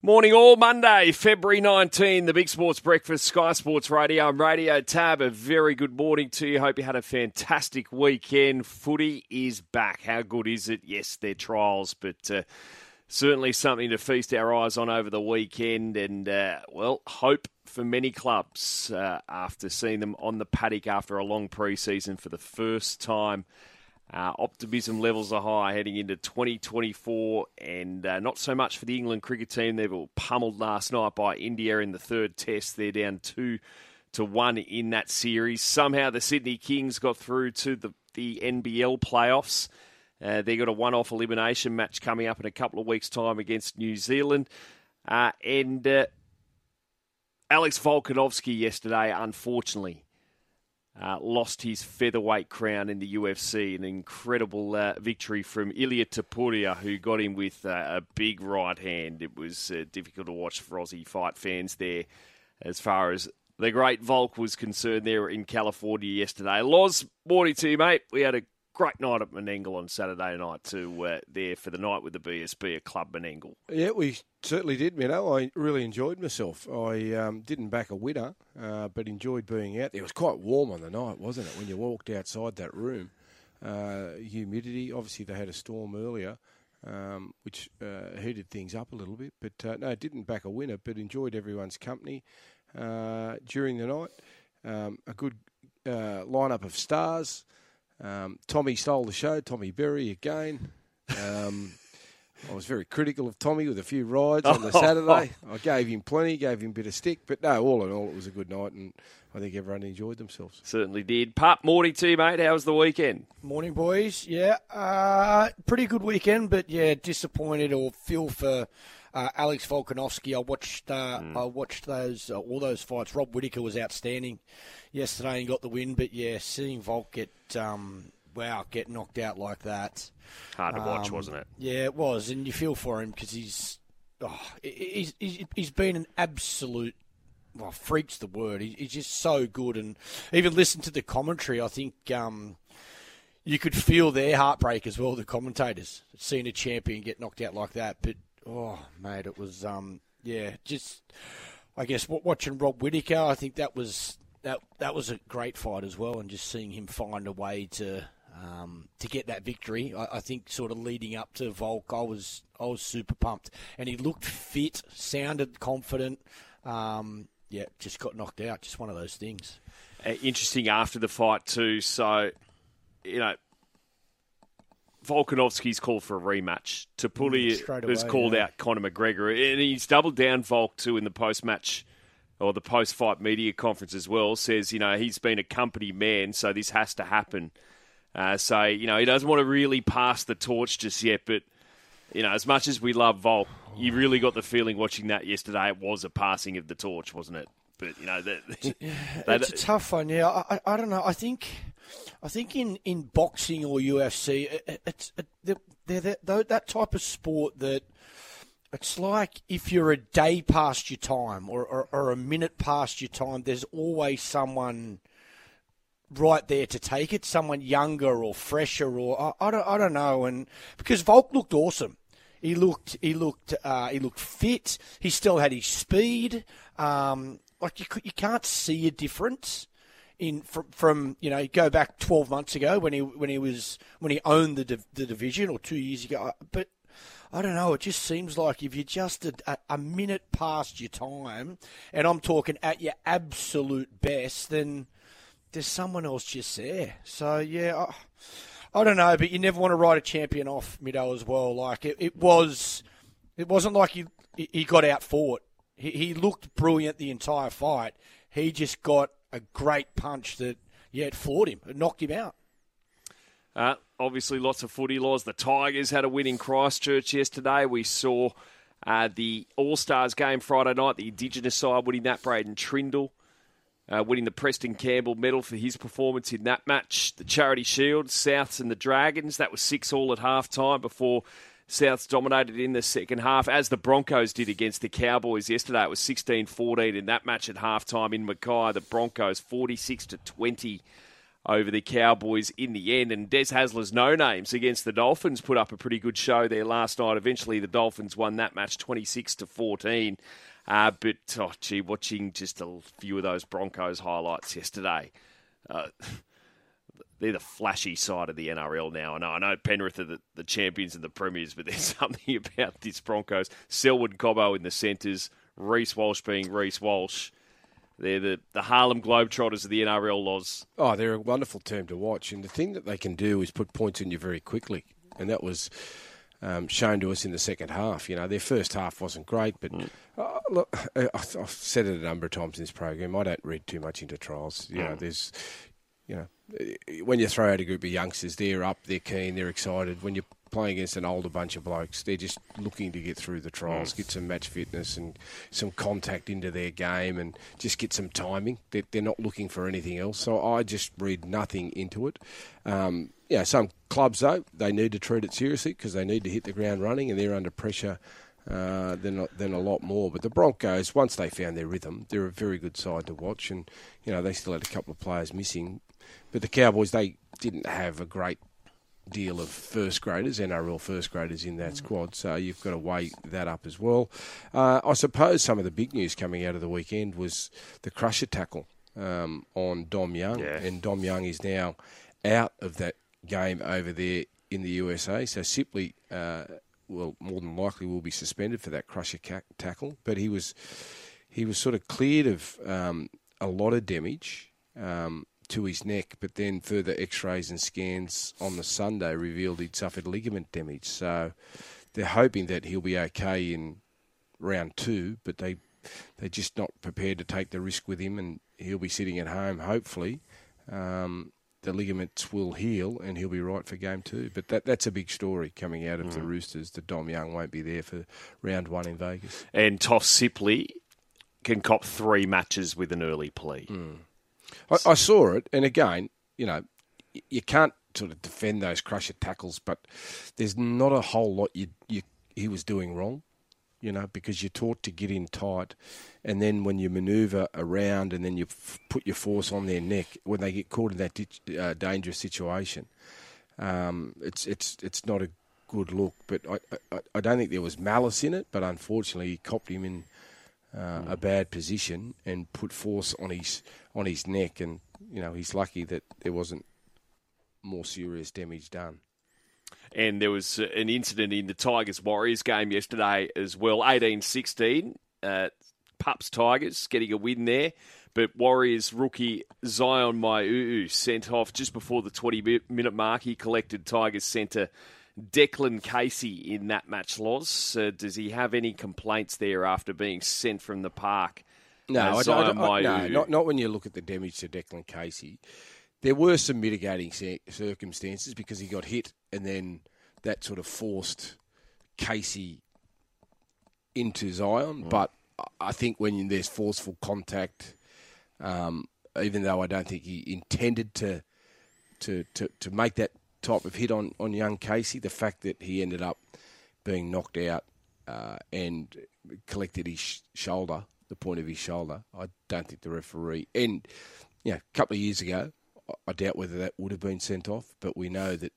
Morning all, Monday, February 19, the Big Sports Breakfast, Sky Sports Radio and Radio Tab. A very good morning to you. Hope you had a fantastic weekend. Footy is back. How good is it? Yes, they're trials, but uh, certainly something to feast our eyes on over the weekend. And, uh, well, hope for many clubs uh, after seeing them on the paddock after a long pre season for the first time uh, optimism levels are high heading into 2024, and uh, not so much for the England cricket team. They were pummeled last night by India in the third test. They're down two to one in that series. Somehow the Sydney Kings got through to the, the NBL playoffs. Uh, they got a one off elimination match coming up in a couple of weeks' time against New Zealand. Uh, and uh, Alex Volkanovski yesterday, unfortunately, uh, lost his featherweight crown in the UFC. An incredible uh, victory from Ilya Topuria, who got him with uh, a big right hand. It was uh, difficult to watch for Aussie fight fans there as far as the great Volk was concerned there in California yesterday. Loz, morning to you, mate. We had a great night at Menangle on Saturday night to uh, there for the night with the BSB at Club Menangle. Yeah, we certainly did, you know. I really enjoyed myself. I um, didn't back a winner, uh, but enjoyed being out there. It was quite warm on the night, wasn't it, when you walked outside that room? Uh, humidity, obviously, they had a storm earlier. Um, which uh, heated things up a little bit, but uh, no, didn't back a winner, but enjoyed everyone's company uh, during the night. Um, a good lineup of stars. Um, Tommy stole the show. Tommy Berry again. Um, I was very critical of Tommy with a few rides on the Saturday. I gave him plenty, gave him a bit of stick, but no, all in all, it was a good night, and I think everyone enjoyed themselves. Certainly did. Pup, morning to you, mate. How was the weekend? Morning, boys. Yeah, uh, pretty good weekend, but yeah, disappointed or feel for uh, Alex Volkanovski. I watched uh, mm. I watched those uh, all those fights. Rob Whittaker was outstanding yesterday and got the win. But yeah, seeing Volk get um, wow get knocked out like that, hard to um, watch, wasn't it? Yeah, it was, and you feel for him because he's oh, he's, he's he's been an absolute well, freak's the word. He, he's just so good, and even listen to the commentary. I think um, you could feel their heartbreak as well. The commentators seeing a champion get knocked out like that, but oh, mate, it was um, yeah, just I guess watching Rob Whittaker, I think that was that that was a great fight as well, and just seeing him find a way to um, to get that victory. I, I, think sort of leading up to Volk, I was I was super pumped, and he looked fit, sounded confident. Um, yeah, just got knocked out. Just one of those things. Uh, interesting after the fight too. So, you know, Volkanovski's called for a rematch. Topuria mm, has called yeah. out Conor McGregor, and he's doubled down Volk too in the post match or the post fight media conference as well. Says you know he's been a company man, so this has to happen. Uh, so you know he doesn't want to really pass the torch just yet, but you know as much as we love Volk, you really got the feeling watching that yesterday it was a passing of the torch, wasn't it? But you know that it's a tough one. Yeah, I, I don't know. I think I think in, in boxing or UFC, it, it's it, they're, they're, that type of sport that it's like if you're a day past your time or, or, or, a minute past your time, there's always someone right there to take it, someone younger or fresher or I, I don't I don't know. And because Volk looked awesome, he looked he looked uh, he looked fit. He still had his speed. Um, like you you can't see a difference in from, from you know go back 12 months ago when he when he was when he owned the the division or two years ago uh, but I don't know. It just seems like if you're just a, a, minute past your time, and I'm talking at your absolute best, then there's someone else just there. So yeah, I, I don't know, but you never want to write a champion off, Mido, as well. Like it, it was, it wasn't like he he got out fought. He, he looked brilliant the entire fight. He just got a great punch that, yeah, it floored him. It knocked him out. Uh, obviously, lots of footy Loz. The Tigers had a win in Christchurch yesterday. We saw uh, the All Stars game Friday night, the Indigenous side winning that, Braydon Trindall. Uh, winning the Preston Campbell medal for his performance in that match. The Charity Shield, Souths and the Dragons, that was 6 all at half time before Souths dominated in the second half, as the Broncos did against the Cowboys yesterday. It was 16 14 in that match at halftime in Mackay. The Broncos 46 to 20 over the Cowboys in the end. And Des Hasler's no names against the Dolphins put up a pretty good show there last night. Eventually, the Dolphins won that match 26 to 14. Uh, but, oh, gee, watching just a few of those Broncos highlights yesterday. Uh, they're the flashy side of the NRL now. I know, I know Penrith are the, the champions and the premiers, but there's something about this Broncos. Selwyn Cobbo in the centres, Reece Walsh being Reece Walsh. They're the, the Harlem Globetrotters of the NRL Loz. Oh, they're a wonderful team to watch. And the thing that they can do is put points in you very quickly. And that was um, shown to us in the second half. You know, their first half wasn't great, but mm. uh, look, I've said it a number of times in this program. I don't read too much into trials. You know, mm. there's, you know, when you throw out a group of youngsters, they're up, they're keen, they're excited. When you playing against an older bunch of blokes. They're just looking to get through the trials, get some match fitness and some contact into their game and just get some timing. They're, they're not looking for anything else. So I just read nothing into it. Um, yeah, some clubs, though, they need to treat it seriously because they need to hit the ground running and they're under pressure. Uh, than than a lot more, but the Broncos, once they found their rhythm, they're a very good side to watch, and you know they still had a couple of players missing, but the Cowboys they didn't have a great deal of first graders, NRL first graders in that squad, so you've got to weigh that up as well. Uh, I suppose some of the big news coming out of the weekend was the crusher tackle um, on Dom Young, yeah. and Dom Young is now out of that game over there in the USA. So simply. uh, well, more than likely will be suspended for that crusher ca- tackle, but he was he was sort of cleared of um, a lot of damage. Um, to his neck, but then further x-rays and scans on the Sunday revealed he'd suffered ligament damage. So they're hoping that he'll be okay in round two, but they they're just not prepared to take the risk with him, and he'll be sitting at home. Hopefully, um, the ligaments will heal, and he'll be right for game two. But that that's a big story coming out of mm. the Roosters. That Dom Young won't be there for round one in Vegas, and Toff Sipley can cop three matches with an early plea. Mm. I, I saw it, and again, you know, you can't sort of defend those crusher tackles, but there's not a whole lot you, you he was doing wrong, you know, because you're taught to get in tight, and then when you manoeuvre around and then you f- put your force on their neck when they get caught in that di- uh, dangerous situation, um, it's it's it's not a good look. But I, I, I don't think there was malice in it, but unfortunately he copped him in uh, a bad position and put force on his on his neck, and you know he's lucky that there wasn't more serious damage done. And there was uh, an incident in the Tigers Warriors game yesterday as well, 18-16. Uh, Pups Tigers getting a win there. But Warriors rookie Zyon Maiu'u sent off just before the 20 minute mark. He collected Tigers centre Declan Casey in that match loss. Uh, does he have any complaints there after being sent from the park? No, I don't, I, no not, not when you look at the damage to Declan Casey. There were some mitigating circumstances because he got hit and then that sort of forced Casey into Zyon. Mm. But I think when there's forceful contact, um, even though I don't think he intended to to, to, to make that type of hit on, on young Casey. The fact that he ended up being knocked out uh, and collected his sh- shoulder, the point of his shoulder, I don't think the referee. And know, a couple of years ago, I doubt whether that would have been sent off, but we know that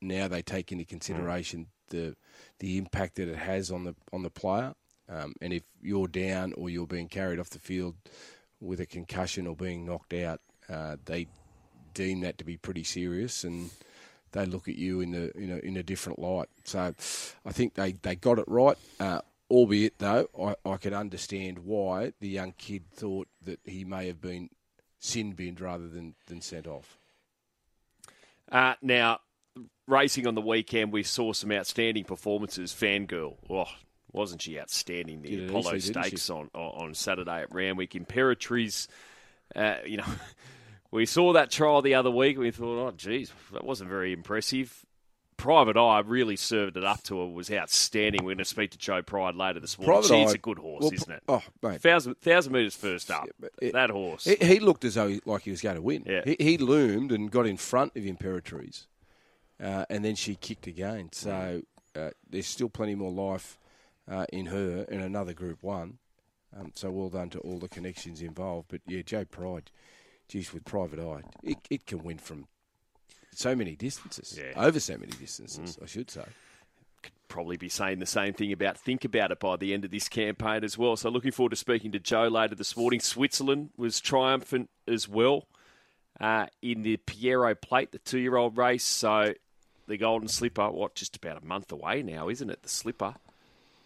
now they take into consideration the the impact that it has on the on the player. Um, and if you're down or you're being carried off the field with a concussion or being knocked out, uh, they deem that to be pretty serious and they look at you in a you know in a different light. So I think they, they got it right. Uh, albeit though, I, I could understand why the young kid thought that he may have been sin binned rather than, than sent off. Uh, now, racing on the weekend, we saw some outstanding performances. Fangirl, oh, wasn't she outstanding? The Apollo Stakes on, on Saturday at Randwick. Imperatriz, uh, you know, we saw that trial the other week and we thought, oh, geez, that wasn't very impressive. Private Eye really served it up to her, was outstanding. We're going to speak to Joe Pride later this morning. Private She's Eye, a good horse, well, isn't it? Oh, mate. Thousand, thousand metres first up. Yeah, it, that horse. He, he, looked as though he, like he was going to win. Yeah. He, he loomed and got in front of Imperatriz, uh, and then she kicked again. So uh, there's still plenty more life uh, in her in another Group 1. Um, so well done to all the connections involved. But yeah, Joe Pride geez, with private eye, it, it can win from so many distances, Yeah. over so many distances, I should say. Could probably be saying the same thing about think about it by the end of this campaign as well. So looking forward to speaking to Joe later this morning. Switzerland was triumphant as well uh, in the Pierro Plate, the two-year-old race. So the Golden Slipper, what just about a month away now, isn't it? The Slipper,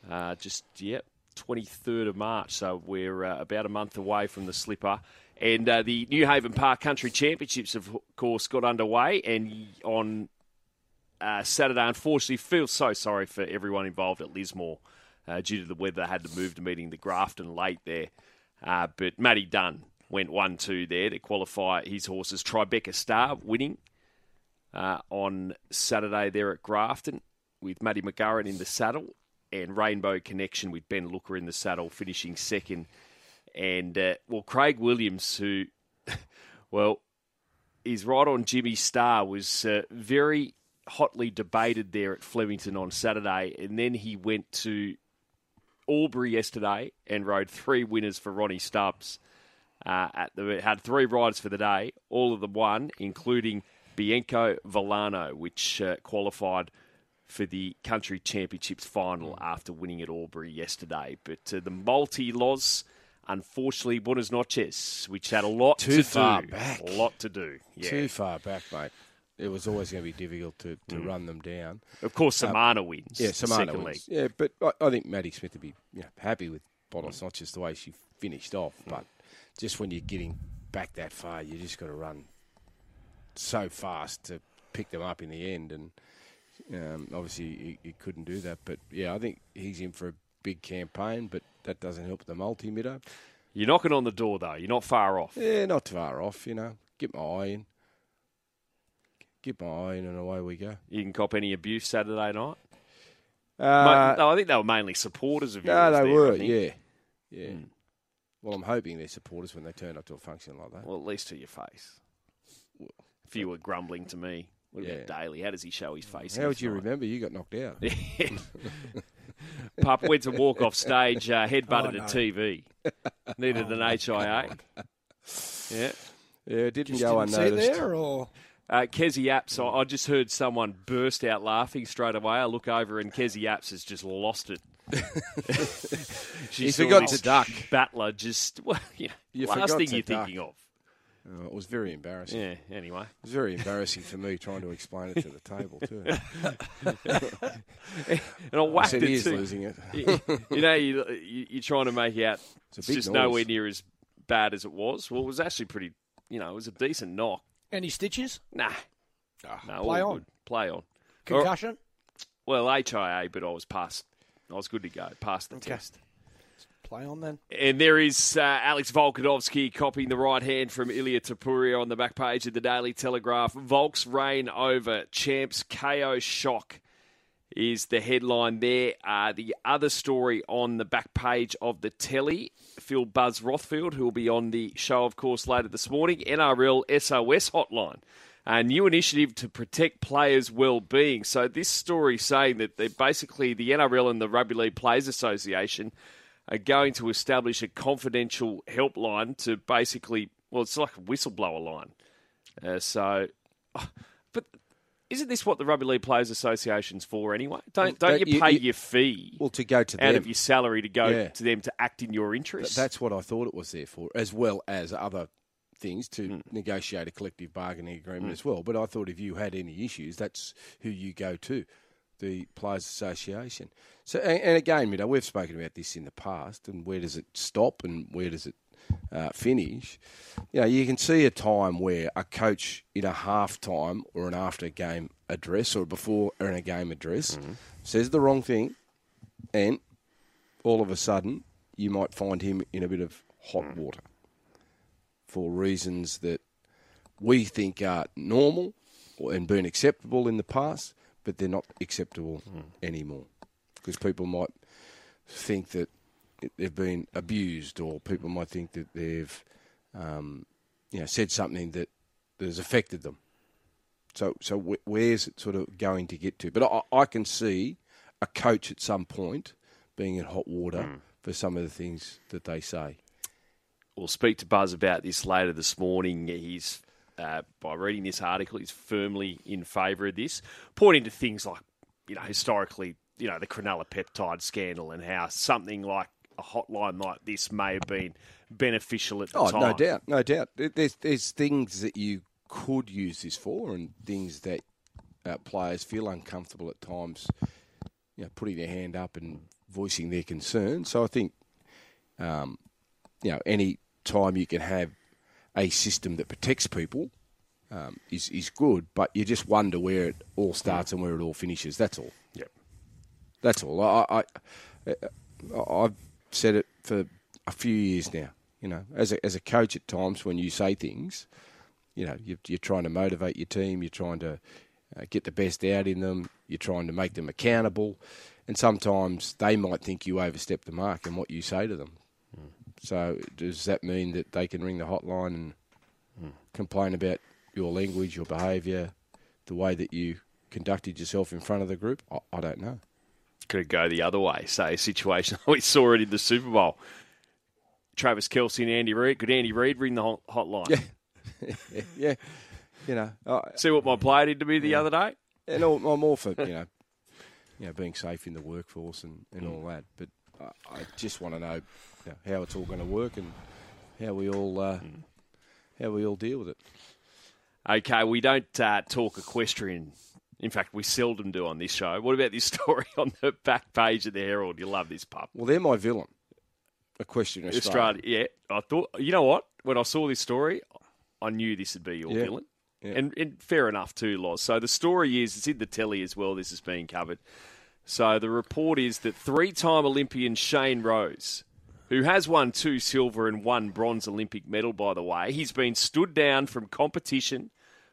uh, just yep, twenty third of March. So we're uh, about a month away from the Slipper. And uh, the Newhaven Park Country Championships, of course, got underway. And on uh, Saturday. Unfortunately, feel so sorry for everyone involved at Lismore uh, due to the weather. They had to move to meeting the Grafton late there. Uh, but Matty Dunn went 1 2 there to qualify his horses. Tribeca Star winning uh, on Saturday there at Grafton with Matty McGuren in the saddle and Rainbow Connection with Ben Looker in the saddle, finishing second. And, uh, well, Craig Williams, who, well, is right on Jimmysstar, was uh, very hotly debated there at Flemington on Saturday, and then he went to Albury yesterday and rode three winners for Ronnie Stubbs. Uh, at the, had three riders for the day, all of them won, including Bianco Volano, which uh, qualified for the country championships final after winning at Albury yesterday. But uh, the multi Loz, unfortunately, Buenos Noches, which had a lot Too to far do. back. A lot to do. Yeah. Too far back, mate. It was always going to be difficult to, to mm. run them down. Of course, uh, Samana wins. Yeah, Samana wins. league. Yeah, but I, I think Maddie Smith would be you know, happy with Bonos, mm. not just the way she finished off, mm. but just when you're getting back that far, you just got to run so fast to pick them up in the end. And um, obviously, he, he couldn't do that. But yeah, I think he's in for a big campaign, but that doesn't help the multi Mido. You're knocking on the door, though. You're not far off. Yeah, not far off, you know. Get my eye in. Get my eye in, and away we go. You can cop any abuse Saturday night. Uh, no, I think they were mainly supporters of you. No, they there, were. Yeah, yeah. Well, I'm hoping they're supporters when they turn up to a function like that. Well, at least to your face. If you were grumbling to me, what about Yeah. Daly? How does he show his face? How would you night? remember? You got knocked out. Pup went to walk off stage, uh, headbutted Oh, no. a TV. Needed an HIA. Yeah. Yeah, it didn't Just go didn't see unnoticed. there, or Uh, Kezie Apps, I, I just heard someone burst out laughing straight away. I look over and Kezie Apps has just lost it. she He saw forgot this to duck. Battler just, well, you know, You last thing you're duck. thinking of. Oh, it was very embarrassing. Yeah, anyway. It was very embarrassing for me trying to explain it to the table too. And I I whacked said it he is too. losing it. you, you know, you, you, you're trying to make out It's a it's just noise. nowhere near as bad as it was. Well, it was actually pretty, you know, it was a decent knock. any stitches, Nah. Ah, No, Play on. good. Play on. concussion. Well, HIA, but I was past. I was good to go. Passed the Okay. test. Play on then. And there is uh, Alex Volkanovski copying the right hand from Ilya Topuria on the back page of the Daily Telegraph. Volk's reign over champs KO shock is the headline there. Uh, the other story on the back page of the telly, Phil Buzz Rothfield, who will be on the show, of course, later this morning. NRL SOS hotline. A new initiative to protect players' well-being. So this story saying that they basically the NRL and the Rugby League Players Association are going to establish a confidential helpline to basically, well, it's like a whistleblower line. Uh, so, but isn't this what the Rugby League Players Association's for anyway? Don't don't Don't you pay you- your fee Well, to go to out them, of your salary to go Yeah. to them to act in your interest? that's what I thought it was there for, as well as other things to Hmm. negotiate a collective bargaining agreement as well. But I thought if you had any issues, that's who you go to, the Players Association. So, and, and again, you know, we've spoken about this in the past, and where does it stop and where does it uh, finish? You know, you can see a time where a coach in a half time or an after game address or before or in a game address says the wrong thing, and all of a sudden you might find him in a bit of hot water for reasons that we think are normal and been acceptable in the past, but they're not acceptable anymore because people might think that they've been abused, or people might think that they've, um, you know, said something that, that has affected them. So, so wh- where's it sort of going to get to? But I, I can see a coach at some point being in hot water for some of the things that they say. we'll speak to Buzz about this later this morning. He's uh, by reading this article, is firmly in favour of this, pointing to things like you know historically, you know the Cronulla peptide scandal and how something like a hotline like this may have been beneficial at the oh, time. no doubt, no doubt. There's there's things that you could use this for, and things that uh, players feel uncomfortable at times. You know, putting their hand up and voicing their concern. So I think, um, you know, any time you can have a system that protects people um, is is good, but you just wonder where it all starts and where it all finishes. That's all. Yep. That's all. I, I I've said it for a few years now. You know, as a as a coach, at times when you say things, you know, you're, you're trying to motivate your team. You're trying to uh, get the best out in them. You're trying to make them accountable, and sometimes they might think you overstep the mark in what you say to them. So does that mean that they can ring the hotline and complain about your language, your behaviour, the way that you conducted yourself in front of the group? I, I don't know. Could it go the other way? Say a situation we saw it in the Super Bowl. Travis Kelce and Andy Reid. Could Andy Reid ring the hot- hotline? Yeah. yeah, you know, I, See what my player did to me the other day? and all, I'm all for you know, you know, being safe in the workforce and, and mm. all that. But I, I just want to know, you know how it's all going to work and how we all uh, how we all deal with it. Okay, we don't uh, talk equestrian. In fact, we seldom do on this show. What about this story on the back page of the Herald? You love this pup. Well, they're my villain. A question, Australia. Australia, yeah. I thought, you know what? When I saw this story, I knew this would be your Yeah. villain. Yeah. And, and fair enough too, Loz. So the story is, it's in the telly as well. This is being covered. So the report is that three-time Olympian Shane Rose, who has won two silver and one bronze Olympic medal, by the way, he's been stood down from competition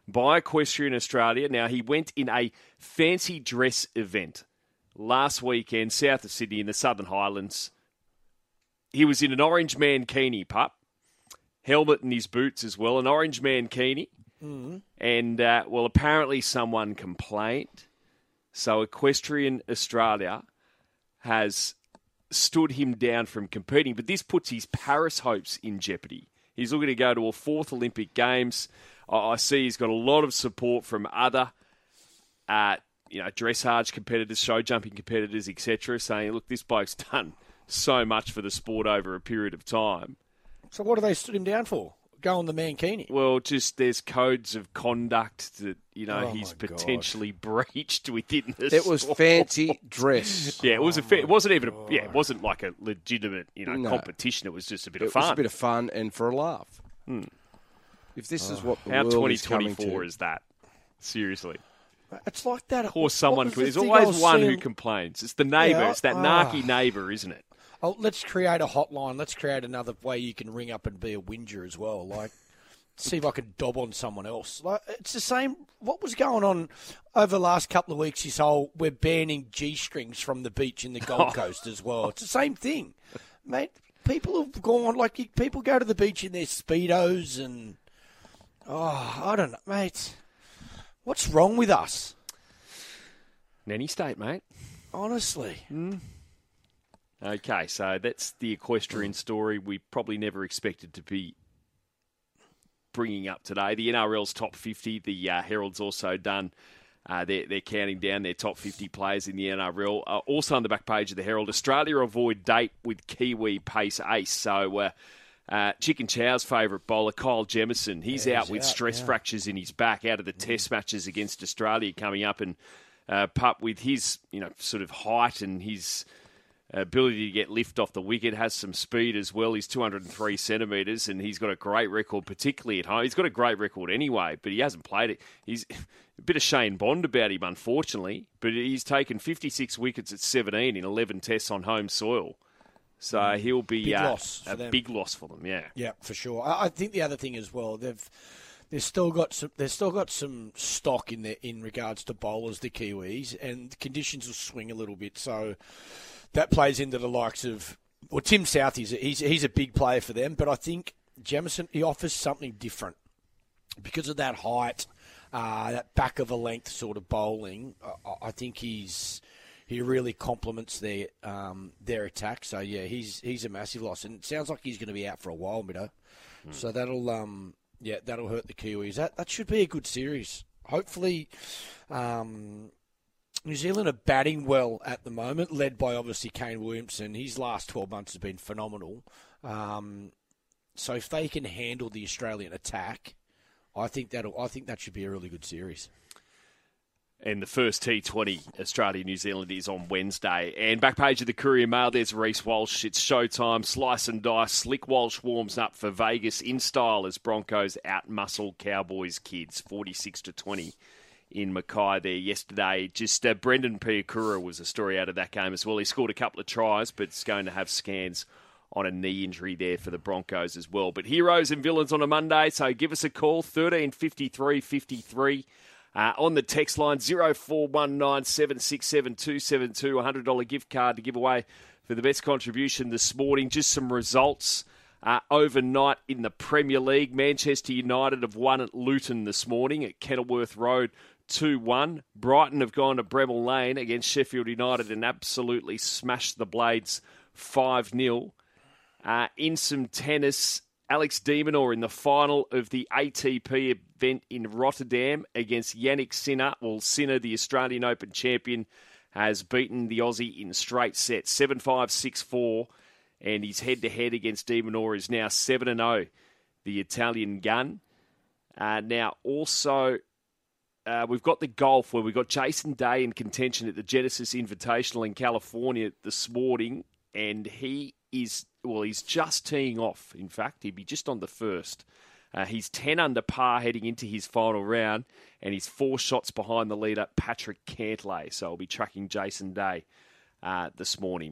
by Equestrian Australia. Now he went in a fancy dress event last weekend, south of Sydney in the Southern Highlands. He was in an orange mankini pup, helmet and his boots as well, an orange mankini. And, uh, well, apparently someone complained. So Equestrian Australia has stood him down from competing, but this puts his Paris hopes in jeopardy. He's looking to go to a fourth Olympic Games. I see he's got a lot of support from other, uh, you know, dressage competitors, show jumping competitors, etc., saying, "Look, this bloke's done so much for the sport over a period of time." So what do they stood him down for? Go on the Mankini. Well, just there's codes of conduct that you know Oh, he's my God. potentially breached within the. It was fancy dress. Yeah, it was a. Fa- it wasn't even. A, yeah, it wasn't like a legitimate, you know, No. competition. It was just a bit It of fun. was a bit of fun and for a laugh. If this is what the How world is 2024 to, is that? Seriously, It's like that. of course, someone. There's the always one who complains. It's the neighbour. Yeah, it's that ah. narky neighbour, isn't it? Oh, let's create a hotline. Let's create another way you can ring up and be a whinger as well. Like, see if I can dob on someone else. Like, it's the same. What was going on over the last couple of weeks? This whole we're banning g strings from the beach in the Gold Coast as well. It's the same thing, mate. People have gone like people go to the beach in their speedos and oh, I don't know, mate. What's wrong with us? Nanny state, mate. Honestly, hmm. Okay, so that's the equestrian story we probably never expected to be bringing up today. The NRL's top 50, the uh, Herald's also done. Uh, they're, they're counting down their top 50 players in the NRL. Uh, also on the back page of the Herald, Australia avoid date with Kiwi pace ace. So, uh, uh, Chicken Chow's favourite bowler, Kyle Jamieson, he's Yeah, out he's with out, stress yeah. fractures in his back out of the Test matches against Australia coming up. And uh, Pup, with his you know sort of height and his ability to get lift off the wicket, has some speed as well. He's 203 centimetres and he's got a great record, particularly at home. He's got a great record anyway, but he hasn't played it. He's a bit of Shane Bond about him, unfortunately, but he's taken 56 wickets at 17 in 11 tests on home soil. So he'll be Mm. Big uh, loss a them. big loss for them, yeah. Yeah, for sure. I, think the other thing as well, they've they've still got some they've still got some stock in there in regards to bowlers, the Kiwis, and the conditions will swing a little bit. So that plays into the likes of well, Tim Southee is he's he's a big player for them, but I think Jamieson he offers something different because of that height, uh, that back of a length sort of bowling. I, I think he's he really complements their um, their attack. So yeah, he's he's a massive loss, and it sounds like he's going to be out for a while, Mido. Mm. So that'll um, yeah that'll hurt the Kiwis. That that should be a good series. Hopefully, um, New Zealand are batting well at the moment, led by obviously Kane Williamson. His last 12 months has been phenomenal. Um, so if they can handle the Australian attack, I think that'll. I think that should be a really good series. And the first T20 Australia New Zealand is on Wednesday. And back page of the Courier Mail, there's Reece Walsh. It's showtime. Slice and dice. Slick Walsh warms up for Vegas in style as Broncos out muscle Cowboys kids, 46 to 20 in Mackay there yesterday. Just uh, Brendan Piakura was a story out of that game as well. He scored a couple of tries, but it's going to have scans on a knee injury there for the Broncos as well. But heroes and villains on a Monday, so give us a call, 1353 53. Uh, on the text line, 0419 767 272, $100 gift card to give away for the best contribution this morning. Just some results uh, overnight in the Premier League. Manchester United have won at Luton this morning at Kenilworth Road 2 1. Brighton have gone to Bramall Lane against Sheffield United and absolutely smashed the Blades 5 0. Uh, in some tennis, Alex de Minaur in the final of the ATP event in Rotterdam against Jannik Sinner. Well, Sinner, the Australian Open champion, has beaten the Aussie in straight sets 7 5 6 4, and his head to head against de Minaur is now 7 0, the Italian gun. Uh, now, also, uh, we've got the golf where we've got Jason Day in contention at the Genesis Invitational in California this morning, and he is well, he's just teeing off. In fact, he'd be just on the first. Uh, he's 10 under par heading into his final round, and he's four shots behind the leader, Patrick Cantlay. So I'll be tracking Jason Day uh, this morning.